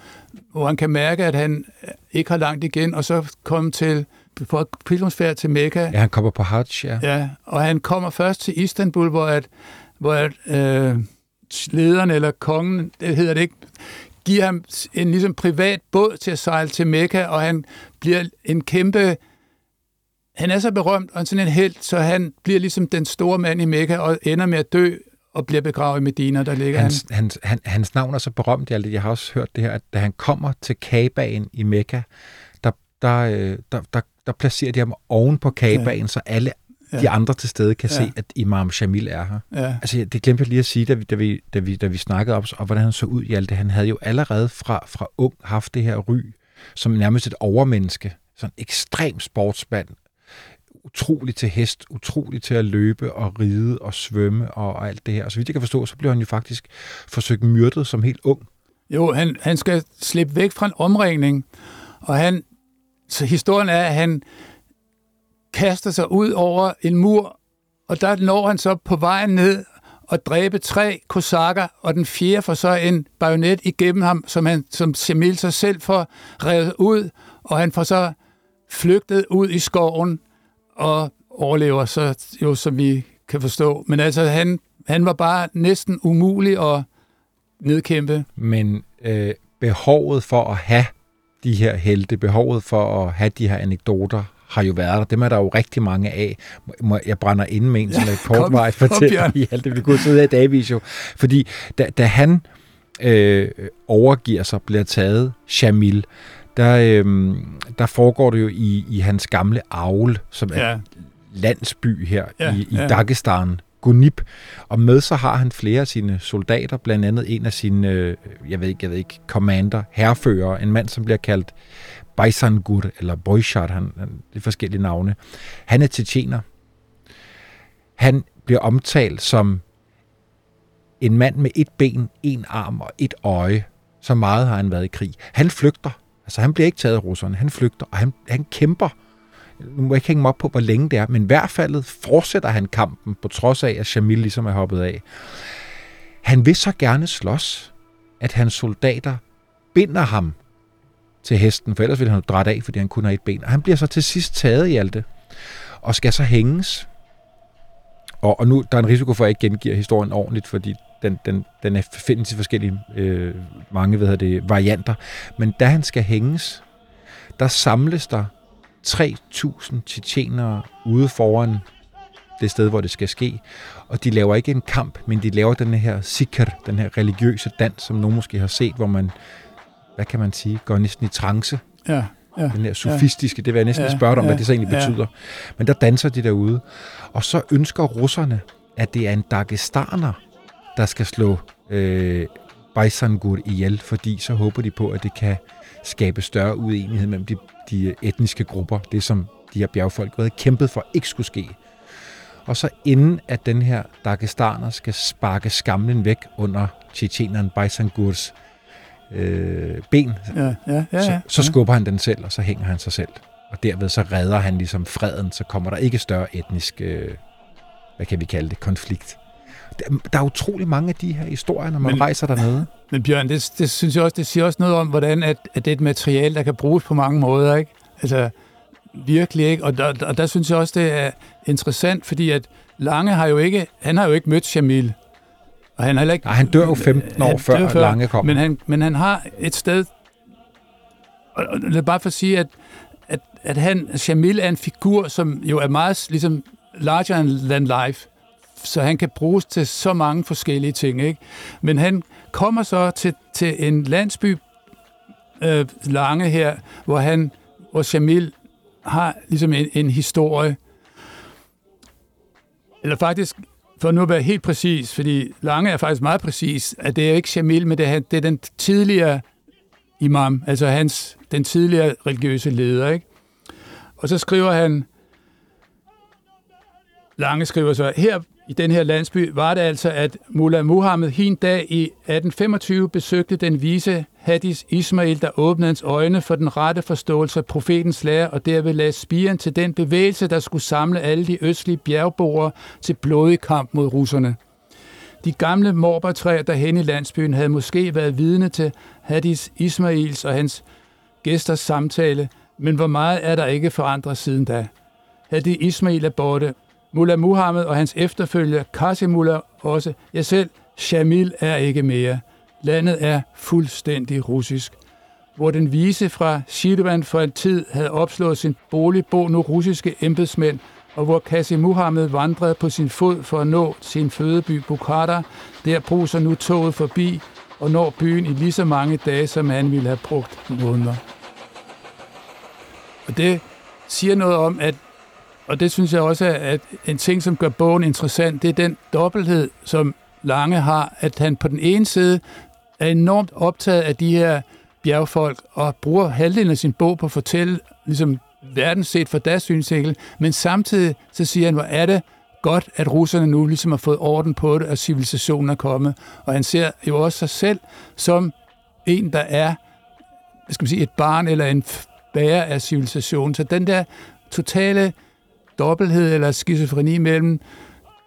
hvor han kan mærke, at han ikke har langt igen, og så komme til på pilgrimsfærd til Mekka. Ja, han kommer på Hajj, ja. Ja, og han kommer først til Istanbul, hvor, at, hvor at, øh, lederen eller kongen, det hedder det ikke, giver ham en ligesom privat båd til at sejle til Mekka, og han bliver en kæmpe... Han er så berømt og sådan en held, så han bliver ligesom den store mand i Mekka og ender med at dø og bliver begravet i Medina, der ligger hans, han. Hans, han, hans navn er så berømt, jeg, jeg har også hørt det her, at da han kommer til Kabaen i Mekka, der, der, øh, der, der, der placerer de ham oven på Kabaen, ja. så alle ja. de andre til stede kan ja. se, at Imam Shamil er her. Ja. Altså, det glemte jeg lige at sige, da vi, da vi, da vi, da vi snakkede om, og hvordan han så ud i alt det. Han havde jo allerede fra, fra ung haft det her ry, som nærmest et overmenneske. Sådan en ekstrem sportsmand. Utrolig til hest, utrolig til at løbe og ride og svømme og, og alt det her. Og så vidt jeg kan forstå, så blev han jo faktisk forsøgt myrdet som helt ung. Jo, han, han skal slippe væk fra en omringning, og han, så historien er, at han kaster sig ud over en mur, og der når han så på vejen ned og dræbe tre kosakker, og den fjerde får så en bajonet igennem ham, som, han, som Jamil sig selv får revet ud, og han får så flygtet ud i skoven og overlever så, jo, som vi kan forstå. Men altså, han, han var bare næsten umulig at nedkæmpe. Men øh, behovet for at have de her helte, behovet for at have de her anekdoter, har jo været der. Dem er der jo rigtig mange af. Jeg brænder ind med en, som er (laughs) kortvejt fortæller i alt det. Vi kunne sidde i Davis jo. Fordi da, da han øh, overgiver sig, bliver taget Shamil, der, øh, der foregår det jo i, i hans gamle avl, som er ja. landsby her ja, i, i ja. Dagestan, Gunib. Og med så har han flere af sine soldater, blandt andet en af sine, øh, jeg ved ikke, jeg ved ikke, commander, herfører, en mand, som bliver kaldt Bajsangur eller Boyshat, han, han, det er forskellige navne. Han er tjetjener. Han bliver omtalt som en mand med et ben, en arm og et øje. Så meget har han været i krig. Han flygter. Altså, han bliver ikke taget af russerne. Han flygter, og han, han kæmper. Nu må jeg ikke hænge mig op på, hvor længe det er, men i hvert fald fortsætter han kampen, på trods af, at Shamil ligesom er hoppet af. Han vil så gerne slås, at hans soldater binder ham til hesten, for ellers ville han jo drætte af, fordi han kun har et ben. Og han bliver så til sidst taget i alt det, og skal så hænges. Og, og nu der er en risiko for, at jeg ikke gengiver historien ordentligt, fordi den, den, den er findes i forskellige, øh, mange hvad det, varianter. Men da han skal hænges, der samles der 3.000 tjetjenere ude foran det sted, hvor det skal ske. Og de laver ikke en kamp, men de laver den her sikr, den her religiøse dans, som nogen måske har set, hvor man hvad kan man sige, går næsten i trance. Ja, ja, den her sofistiske, ja, det vil jeg næsten ja, spørge dig om, ja, hvad det så egentlig ja. betyder. Men der danser de derude. Og så ønsker russerne, at det er en dagestaner, der skal slå øh, Baisangur ihjel, fordi så håber de på, at det kan skabe større uenighed mellem de, de etniske grupper. Det, som de her bjergfolk havde kæmpet for, ikke skulle ske. Og så inden at den her Dagestaner skal sparke skamlen væk under tjetjeneren Baisangurs øh, ben, Ja, ja, ja, ja. så, så skubber han den selv, og så hænger han sig selv. Og derved så redder han ligesom freden, så kommer der ikke større etnisk, øh, hvad kan vi kalde det, konflikt. Der, der er utrolig mange af de her historier, når man Men- Men, rejser dernede. Men Bjørn, det, det synes jeg også, det siger også noget om, hvordan at, at det er et materiale, der kan bruges på mange måder, ikke? Altså, virkelig, ikke? Og der, og der synes jeg også, det er interessant, fordi at Lange har jo ikke, han har jo ikke mødt Jamil. Og han har heller ikke... Nej, han dør jo 15 år Han før, før Lange kommer. Men han, men han har et sted... Og, og lad bare for at sige, at, at, at han, Jamil er en figur, som jo er meget ligesom larger than life. Så han kan bruges til så mange forskellige ting. Ikke? Men han kommer så til, til en landsby, øh, Lange her, hvor han, hvor Jamil har ligesom en, en historie. Eller faktisk, for nu at være helt præcis, fordi Lange er faktisk meget præcis, at det er ikke Shamil, men det er, det er den tidligere imam, altså hans, den tidligere religiøse leder. Ikke? Og så skriver han, Lange skriver så, her i den her landsby var det altså, at Mullah Muhammed hin dag i 1825 besøgte den vise Hadis Ismail, der åbnede hans øjne for den rette forståelse af profetens lære, og derved lagde spiren til den bevægelse, der skulle samle alle de østlige bjergboere til blodig kamp mod russerne. De gamle morbærtræer derhen i landsbyen havde måske været vidne til Hadis Ismails og hans gæsters samtale, men hvor meget er der ikke forandret siden da? Hadi Ismail er borte, Mullah Muhammed og hans efterfølger Qasimullah også. Jeg selv, Shamil er ikke mere. Landet er fuldstændig russisk. Hvor den vise fra Shirvan for en tid havde opslået sin bolig, bo nu russiske embedsmænd, og hvor Qasim Muhammed vandrede på sin fod for at nå sin fødeby Bukhara, der bruser nu toget forbi og når byen i lige så mange dage, som han ville have brugt måneder. Og det siger noget om, at og det synes jeg også er at en ting, som gør bogen interessant, det er den dobbelthed, som Lange har, at han på den ene side er enormt optaget af de her bjergfolk, og bruger halvdelen af sin bog på at fortælle ligesom, verden set fra deres synsvinkel, men samtidig så siger han, hvor er det godt, at russerne nu ligesom har fået orden på det, og civilisationen er kommet. Og han ser jo også sig selv som en, der er hvad skal man sige, et barn eller en bærer af civilisationen. Så den der totale dobbelthed eller skizofreni mellem,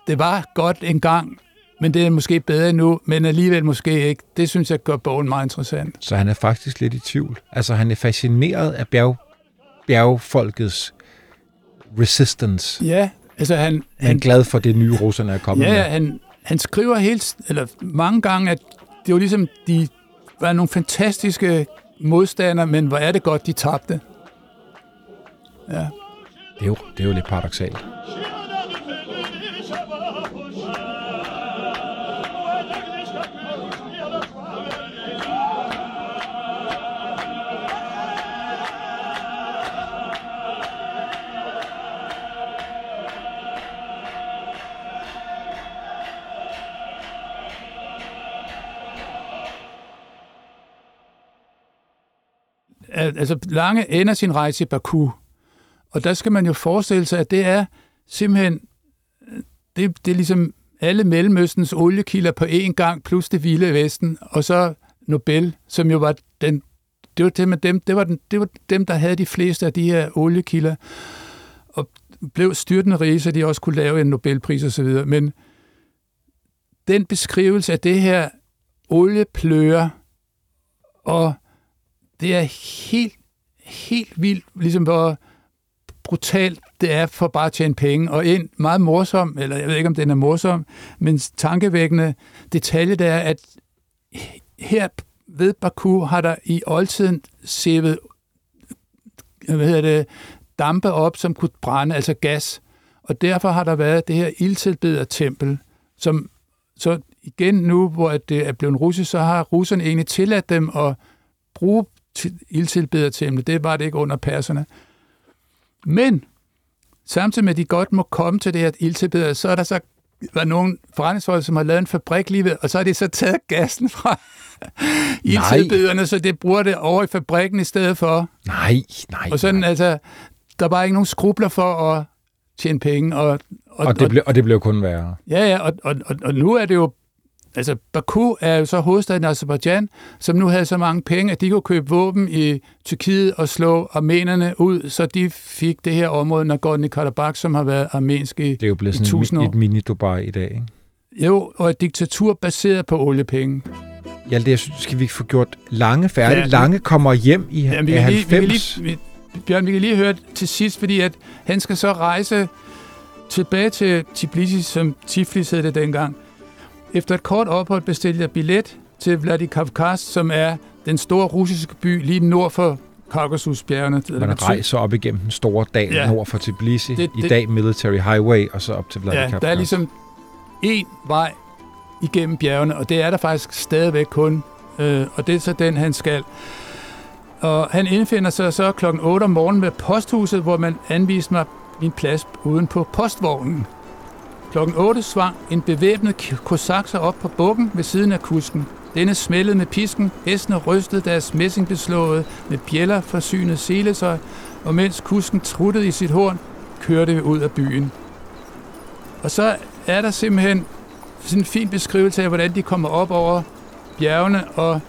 det var godt engang, men det er måske bedre nu, men alligevel måske ikke. Det synes jeg gør bogen meget interessant. Så han er faktisk lidt i tvivl. Altså, han er fascineret af bjerg, bjergfolkets resistance. Ja, altså han... Han er glad for det nye, russerne er kommet Ja, med. han, han skriver helt, eller mange gange, at det var ligesom, de var nogle fantastiske modstandere, men hvor er det godt, de tabte. Ja. Det er jo, det er jo lidt paradoxalt. Altså, Lange ender sin rejse i Baku, og der skal man jo forestille sig, at det er simpelthen, øh, det, det er ligesom alle Mellemøstens oliekilder på én gang, plus det vilde Vesten, og så Nobel, som jo var den, det var dem, dem, det var, den, det var dem, der havde de fleste af de her oliekilder, og blev styrtende rige, så de også kunne lave en Nobelpris osv. Men den beskrivelse af det her oliepløre, og det er helt, helt vildt, ligesom hvor brutalt det er for bare at tjene penge. Og en meget morsom, eller jeg ved ikke, om den er morsom, men tankevækkende detalje, det er, at her ved Baku har der i oldtiden sævet hvad hedder det, dampe op, som kunne brænde, altså gas. Og derfor har der været det her ildtilbedertempel, som så igen nu, hvor det er blevet russisk, så har russerne egentlig tilladt dem at bruge til- ildtilbedertemplet. Det var det ikke under perserne. Men samtidig med, at de godt må komme til det her ildtilbeder, så er der så var nogle forretningsfolk, som har lavet en fabrik lige ved, og så har de så taget gassen fra ildtilbyderne, så det bruger det over i fabrikken i stedet for. Nej, nej. Og sådan, nej. altså, der var ikke nogen skrubler for at tjene penge. Og, og, og, det, blev, og det blev kun værre. Ja, ja, og, og, og, og nu er det jo Altså, Baku er jo så hovedstaden i Azerbaijan, som nu havde så mange penge, at de kunne købe våben i Tyrkiet og slå armenerne ud, så de fik det her område, Nagorno-Karabakh, som har været armensk i Det er jo blevet sådan et, et mini-Dubai i dag, ikke? Jo, og et diktatur baseret på oliepenge. Ja, det jeg synes, skal vi få gjort Lange færdig. Ja, Lange kommer hjem i ja, vi 90. Lige, vi lige, vi, Bjørn, vi kan lige høre til sidst, fordi at han skal så rejse tilbage til Tbilisi, som Tiflis hed det dengang. Efter et kort ophold bestilte jeg billet til Vladikavkaz, som er den store russiske by lige nord for Kaukasusbjergene. Man rejser op igennem den store dal ja. nord for Tbilisi, det, det, i dag Military Highway, og så op til Vladikavkaz. Ja, der er ligesom én vej igennem bjergene, og det er der faktisk stadigvæk kun, øh, og det er så den, han skal. Og han indfinder sig så klokken 8 om morgenen ved posthuset, hvor man anviste mig min plads uden på postvognen. Klokken 8 svang en bevæbnet kosak sig op på bukken ved siden af kusken. Denne smældede med pisken, hestene rystede deres messingbeslåede med bjæller forsynet seletøj, og mens kusken truttede i sit horn, kørte vi ud af byen. Og så er der simpelthen sådan en fin beskrivelse af, hvordan de kommer op over bjergene, og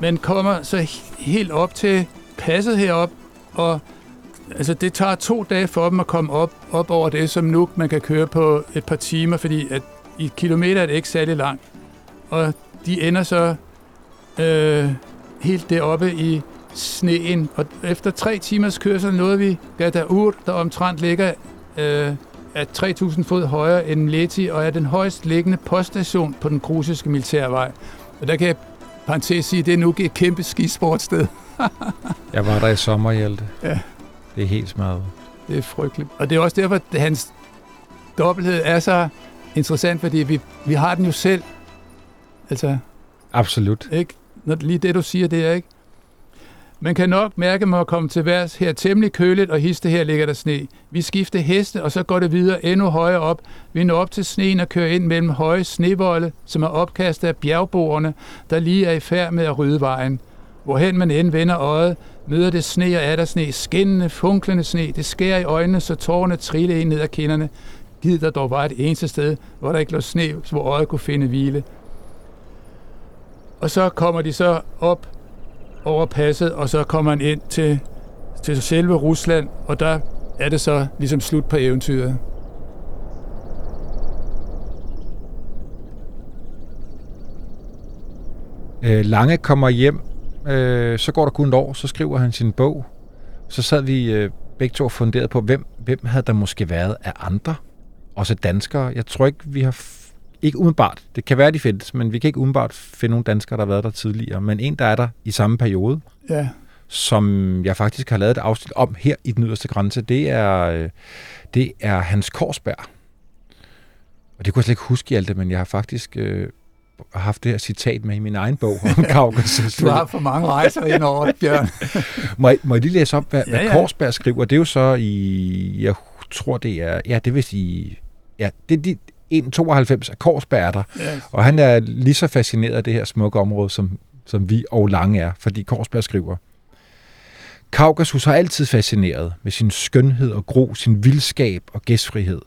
man kommer så helt op til passet herop, og altså det tager to dage for dem at komme op, op over det, som nu man kan køre på et par timer, fordi at i kilometer er det ikke særlig langt. Og de ender så øh, helt deroppe i sneen. Og efter tre timers kørsel nåede vi Gadaur, der omtrent ligger øh, er 3.000 fod højere end Leti, og er den højst liggende poststation på den grusiske militærvej. Og der kan jeg parentes sige, at det er nu et kæmpe skisportsted. jeg var der i sommer, Hjelte. Ja. Det er helt smadret. Det er frygteligt. Og det er også derfor, at hans dobbelthed er så interessant, fordi vi, vi har den jo selv. Altså, Absolut. Ikke? Når, lige det, du siger, det er ikke. Man kan nok mærke mig at komme til værs her temmelig køligt, og histe her ligger der sne. Vi skifter heste, og så går det videre endnu højere op. Vi når op til sneen og kører ind mellem høje snevolde, som er opkastet af bjergboerne, der lige er i færd med at rydde vejen. Hvorhen man end vender øjet, møder det sne og er der sne, skinnende, funklende sne. Det skærer i øjnene, så tårerne triller ind ned ad kinderne. Gid der dog var et eneste sted, hvor der ikke lå sne, hvor øjet kunne finde hvile. Og så kommer de så op over passet, og så kommer man ind til, til selve Rusland, og der er det så ligesom slut på eventyret. Øh, Lange kommer hjem, øh, så går der kun et år, så skriver han sin bog. Så sad vi øh, begge to funderet på, hvem, hvem havde der måske været af andre, også danskere. Jeg tror ikke, vi har ikke umiddelbart. Det kan være, de findes, men vi kan ikke umiddelbart finde nogle danskere, der har været der tidligere. Men en, der er der i samme periode, ja. som jeg faktisk har lavet et afsnit om her i den yderste grænse, det er, øh, det er Hans Korsberg. Og det kunne jeg slet ikke huske i alt det, men jeg har faktisk øh, haft det her citat med i min egen bog om (laughs) Kaukasus. du har for mange rejser ind over det, Bjørn. (laughs) må, jeg, må jeg lige læse op, hvad, ja, ja. hvad Korsberg skriver? Det er jo så i, jeg tror det er, ja, det vil sige, ja, det, det, 1,92 af Korsberg der, yes. og han er lige så fascineret af det her smukke område, som, som vi og Lange er, fordi Korsberg skriver, Kaukasus har altid fascineret med sin skønhed og gro, sin vildskab og gæstfrihed.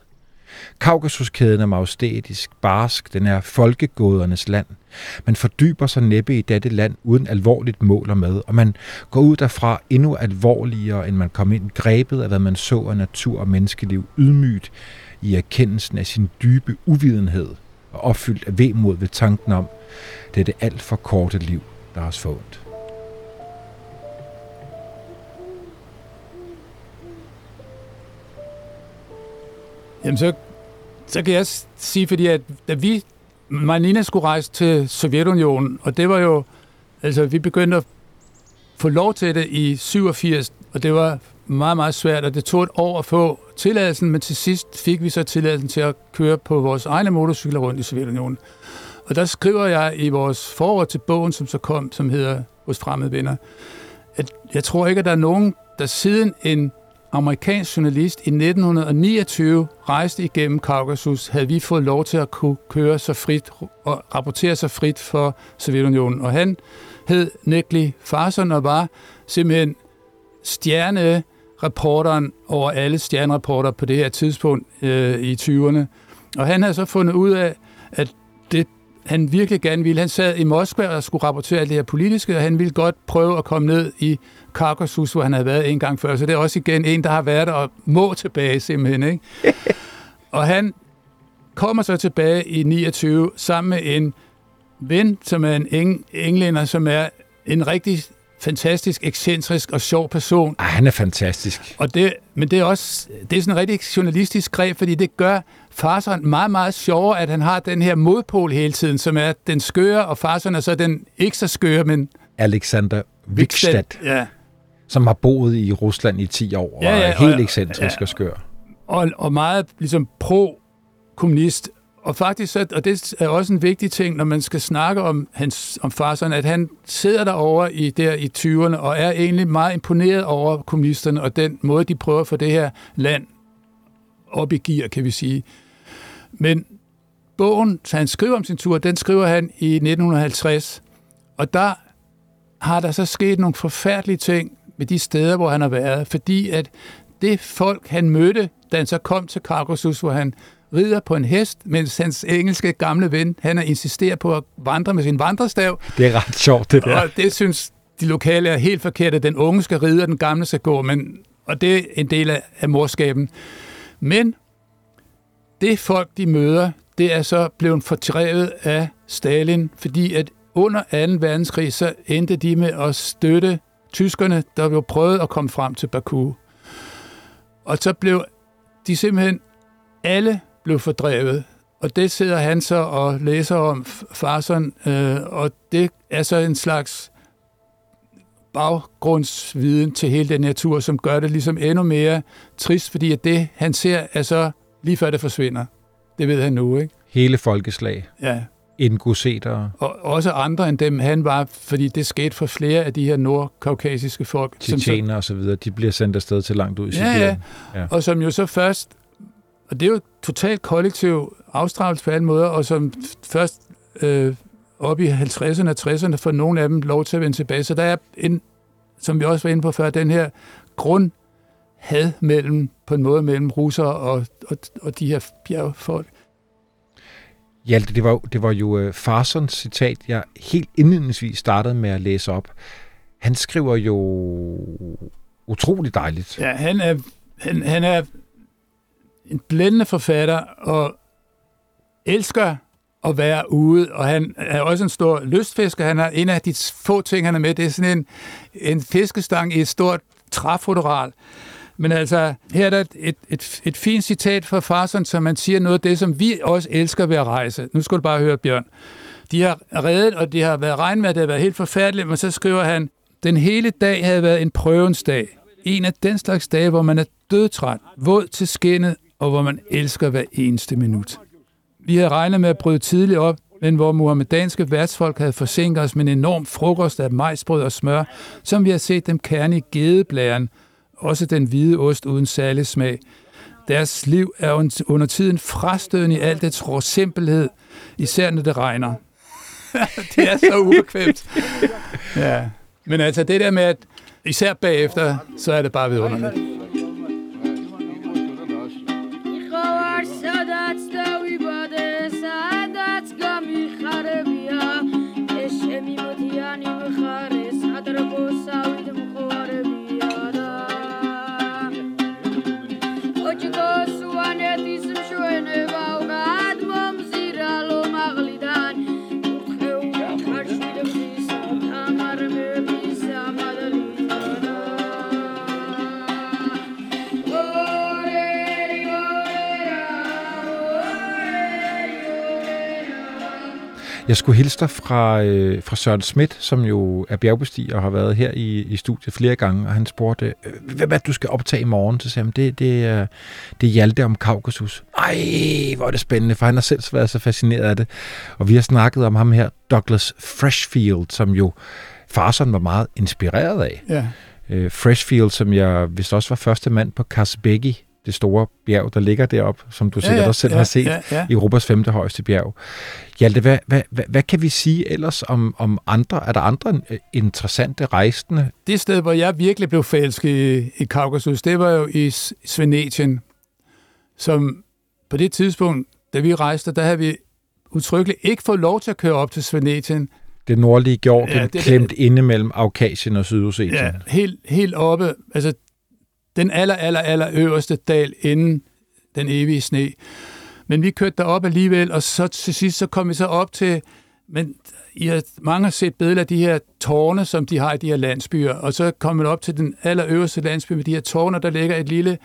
Kaukasuskæden er majestætisk, barsk, den er folkegådernes land. Man fordyber sig næppe i dette land uden alvorligt mål og med, og man går ud derfra endnu alvorligere, end man kom ind, grebet af hvad man så af natur og menneskeliv, ydmygt, i erkendelsen af sin dybe uvidenhed og opfyldt af vemod ved tanken om dette alt for korte liv, der er fået. Jamen så, så kan jeg sige, fordi at da vi, Marlina skulle rejse til Sovjetunionen, og det var jo, altså vi begyndte at få lov til det i 87, og det var meget, meget svært, og det tog et år at få tilladelsen, men til sidst fik vi så tilladelsen til at køre på vores egne motorcykler rundt i Sovjetunionen. Og der skriver jeg i vores forord til bogen, som så kom, som hedder Hos fremmede venner, at jeg tror ikke, at der er nogen, der siden en amerikansk journalist i 1929 rejste igennem Kaukasus, havde vi fået lov til at kunne køre så frit og rapportere så frit for Sovjetunionen. Og han hed Nekli Farson og var simpelthen stjernereporteren over alle stjernereporter på det her tidspunkt øh, i 20'erne. Og han havde så fundet ud af, at han virkelig gerne ville. Han sad i Moskva og skulle rapportere alt det her politiske, og han ville godt prøve at komme ned i Kaukasus, hvor han havde været en gang før. Så det er også igen en, der har været der og må tilbage simpelthen. Ikke? (laughs) og han kommer så tilbage i 29 sammen med en ven, som er en eng- englænder, som er en rigtig fantastisk, ekscentrisk og sjov person. Ej, han er fantastisk. Og det, men det er også det er sådan en rigtig journalistisk greb, fordi det gør Farson meget, meget sjovere, at han har den her modpol hele tiden, som er den skøre, og Farson er så den ikke så skøre, men... Alexander Vikstad, Ja. som har boet i Rusland i 10 år, og Ja, ja, er helt og- ekscentrisk ja. og skør. Og, og meget ligesom pro-kommunist. Og faktisk, så, og det er også en vigtig ting, når man skal snakke om, hans, om Farson, at han sidder derovre i, der i 20'erne og er egentlig meget imponeret over kommunisterne og den måde, de prøver at få det her land op i gear, kan vi sige. Men bogen, så han skriver om sin tur, den skriver han i 1950, og der har der så sket nogle forfærdelige ting med de steder, hvor han har været, fordi at det folk, han mødte, da han så kom til Kaukasus, hvor han rider på en hest, mens hans engelske gamle ven, han er insisterer på at vandre med sin vandrestav, Det er ret sjovt, det der. og det synes de lokale er helt forkert, at den unge skal ride, og den gamle skal gå, men, og det er en del af, af morskaben. Men det folk, de møder, det er så blevet fordrevet af Stalin, fordi at under 2. verdenskrig, så endte de med at støtte tyskerne, der blev prøvet at komme frem til Baku. Og så blev de simpelthen alle blev fordrevet. Og det sidder han så og læser om Farson, øh, og det er så en slags baggrundsviden til hele den her tur, som gør det ligesom endnu mere trist, fordi at det, han ser, er så lige før det forsvinder. Det ved han nu, ikke? Hele folkeslag. Ja. Ingusetere. Og også andre end dem, han var, fordi det skete for flere af de her nordkaukasiske folk. som Tjetjener og så videre, de bliver sendt afsted til langt ud i Ja, ja. Sibirien. Ja. og som jo så først, og det er jo totalt kollektiv afstraffelse på alle måder, og som først øh, op i 50'erne og 60'erne får nogle af dem lov til at vende tilbage. Så der er, en, som vi også var inde på før, den her grundhad mellem, på en måde mellem russere og, og, og de her bjergfolk. Hjalte, det var, det var jo uh, Farsons citat, jeg helt indledningsvis startede med at læse op. Han skriver jo utrolig dejligt. Ja, han er, han, han er en blændende forfatter og elsker at være ude, og han er også en stor lystfisker. Han er en af de få ting, han er med. Det er sådan en, en fiskestang i et stort træfotoral. Men altså, her er der et, et, et, et fint citat fra Farsen, som man siger noget af det, som vi også elsker ved at rejse. Nu skal du bare høre, Bjørn. De har reddet, og de har været regnvejr, det har været helt forfærdeligt, men så skriver han, den hele dag havde været en prøvens dag. En af den slags dage, hvor man er dødtræt, våd til skinnet, og hvor man elsker hver eneste minut. Vi havde regnet med at bryde tidligt op, men hvor muhammedanske værtsfolk havde forsinket os med en enorm frokost af majsbrød og smør, som vi har set dem kerne i gedeblæren, også den hvide ost uden særlig smag. Deres liv er un- under tiden frastødende i al dets rå simpelhed, især når det regner. (laughs) det er så ubekvemt. Ja. Men altså det der med, at især bagefter, så er det bare vidunderligt. Jeg skulle hilse dig fra, øh, fra Søren Schmidt, som jo er bjergbestiger og har været her i, i studiet flere gange, og han spurgte, øh, hvem er det, du skal optage i morgen? Så sagde han, det, det, er, det er Hjalte om Kaukasus. Ej, hvor er det spændende, for han har selv været så fascineret af det. Og vi har snakket om ham her, Douglas Freshfield, som jo Farson var meget inspireret af. Ja. øh, Freshfield, som jeg vist også var første mand på Kasbegi, det store bjerg, der ligger deroppe, som du sikkert også selv har set, Ja, ja. Europas femte højeste bjerg. Hjalte, hvad, hvad, hvad, hvad kan vi sige ellers om, om andre? Er der andre øh, interessante rejsende? Det sted, hvor jeg virkelig blev forelsket i, i Kaukasus, det var jo i Svenetien, som på det tidspunkt, da vi rejste, der havde vi utryggeligt ikke fået lov til at køre op til Svenetien. Det nordlige Georgien, Ja, ja, det- det, klemt inde mellem Aukasien og Sydossetien. Ja, helt, helt oppe, altså den aller, aller, aller øverste dal inden den evige sne. Men vi kørte derop alligevel, og så til sidst, så kom vi så op til, men I har, mange har set billeder af de her tårne, som de har i de her landsbyer, og så kom man op til den allerøverste landsby med de her tårne, der ligger et lille,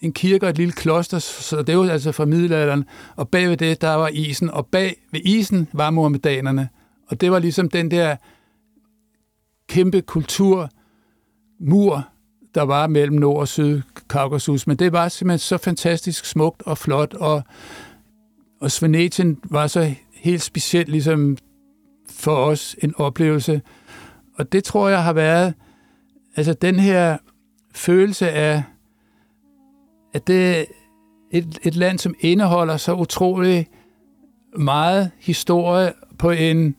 en kirke og et lille kloster, så det var altså fra middelalderen, og bag ved det, der var isen, og bag ved isen var muhammedanerne, og det var ligesom den der kæmpe kultur, mur, der var mellem Nord- og Syd-Kaukasus. Men det var simpelthen så fantastisk smukt og flot, og, og Svenetien var så helt specielt ligesom for os en oplevelse. Og det tror jeg har været, altså den her følelse af, at det er et, et land, som indeholder så utrolig meget historie på en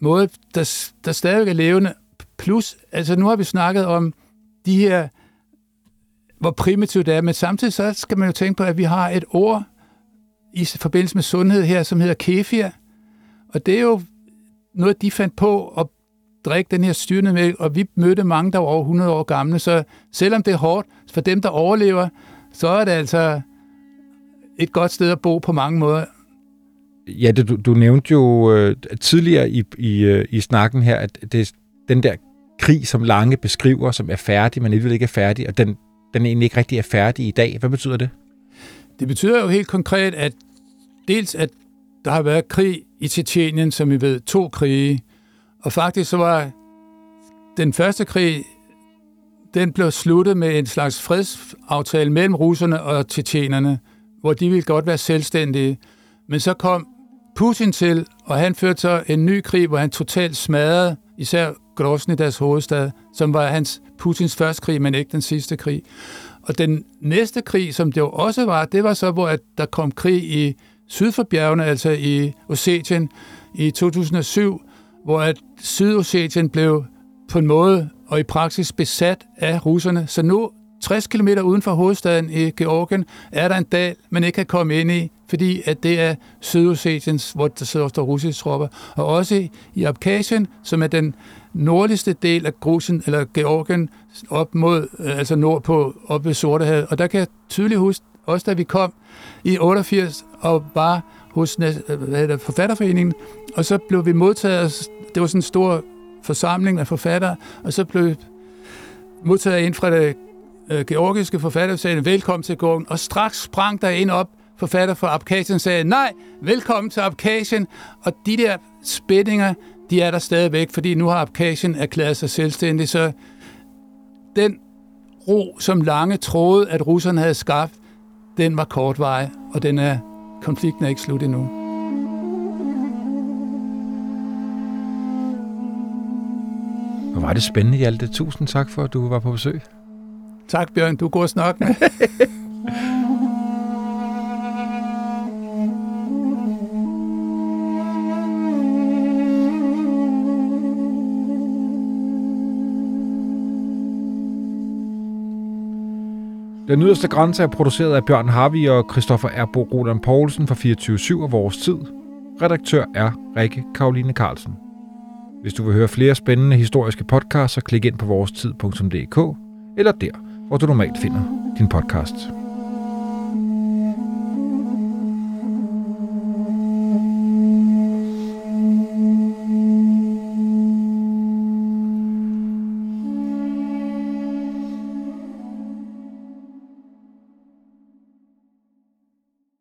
måde, der, der stadig er levende. Plus, altså nu har vi snakket om de her, hvor primitivt det er, men samtidig så skal man jo tænke på, at vi har et ord i forbindelse med sundhed her, som hedder kefir. Og det er jo noget, de fandt på at drikke den her styrende mælk, og vi mødte mange, der var over 100 år gamle, så selvom det er hårdt for dem, der overlever, så er det altså et godt sted at bo på mange måder. Ja, det, du, du nævnte jo øh, tidligere i, i, øh, i snakken her, at det den der krig, som Lange beskriver, som er færdig, men alligevel ikke er færdig, og den, den egentlig ikke rigtig er færdig i dag. Hvad betyder det? Det betyder jo helt konkret, at dels at der har været krig i Tjetjenien, som vi ved, to krige, og faktisk så var den første krig, den blev sluttet med en slags fredsaftale mellem russerne og tjetjenerne, hvor de ville godt være selvstændige. Men så kom Putin til, og han førte så en ny krig, hvor han totalt smadrede især Grozny, deres hovedstad, som var hans Putins første krig, men ikke den sidste krig. Og den næste krig, som det jo også var, det var så, hvor at der kom krig i syd for bjergene, altså i Ossetien i 2007, hvor at Sydossetien blev på en måde og i praksis besat af russerne. Så nu, 60 km uden for hovedstaden i Georgien, er der en dal, man ikke kan komme ind i, fordi at det er Sydossetiens, hvor der sidder også russiske tropper. Og også i Abkhazien, som er den nordligste del af Grusien, eller Georgien, op mod, øh, altså nordpå, op ved Sortehavet. Og der kan jeg tydeligt huske, også da vi kom i 88 og var hos øh, hvad hedder det, forfatterforeningen, og så blev vi modtaget, det var sådan en stor forsamling af forfattere, og så blev vi modtaget ind fra det øh, georgiske forfatter, sagde, velkommen til Georgien, og straks sprang der ind op, forfatter fra Abkhazien sagde, nej, velkommen til Abkhazien, og de der spændinger, de er der stadigvæk, fordi nu har Abkhazien erklæret sig selvstændig, så den ro, som lange troede, at russerne havde skabt, den var kortvarig, og den er, konflikten er ikke slut endnu. Hvor var det spændende, Hjalte. Tusind tak for, at du var på besøg. Tak, Bjørn. Du går snart med. (laughs) Den yderste grænse er produceret af Bjørn Harvi og Christoffer Erbo Roland Poulsen fra 24 og Vores Tid. Redaktør er Rikke Karoline Carlsen. Hvis du vil høre flere spændende historiske podcasts, så klik ind på vorestid.dk eller der, hvor du normalt finder din podcast.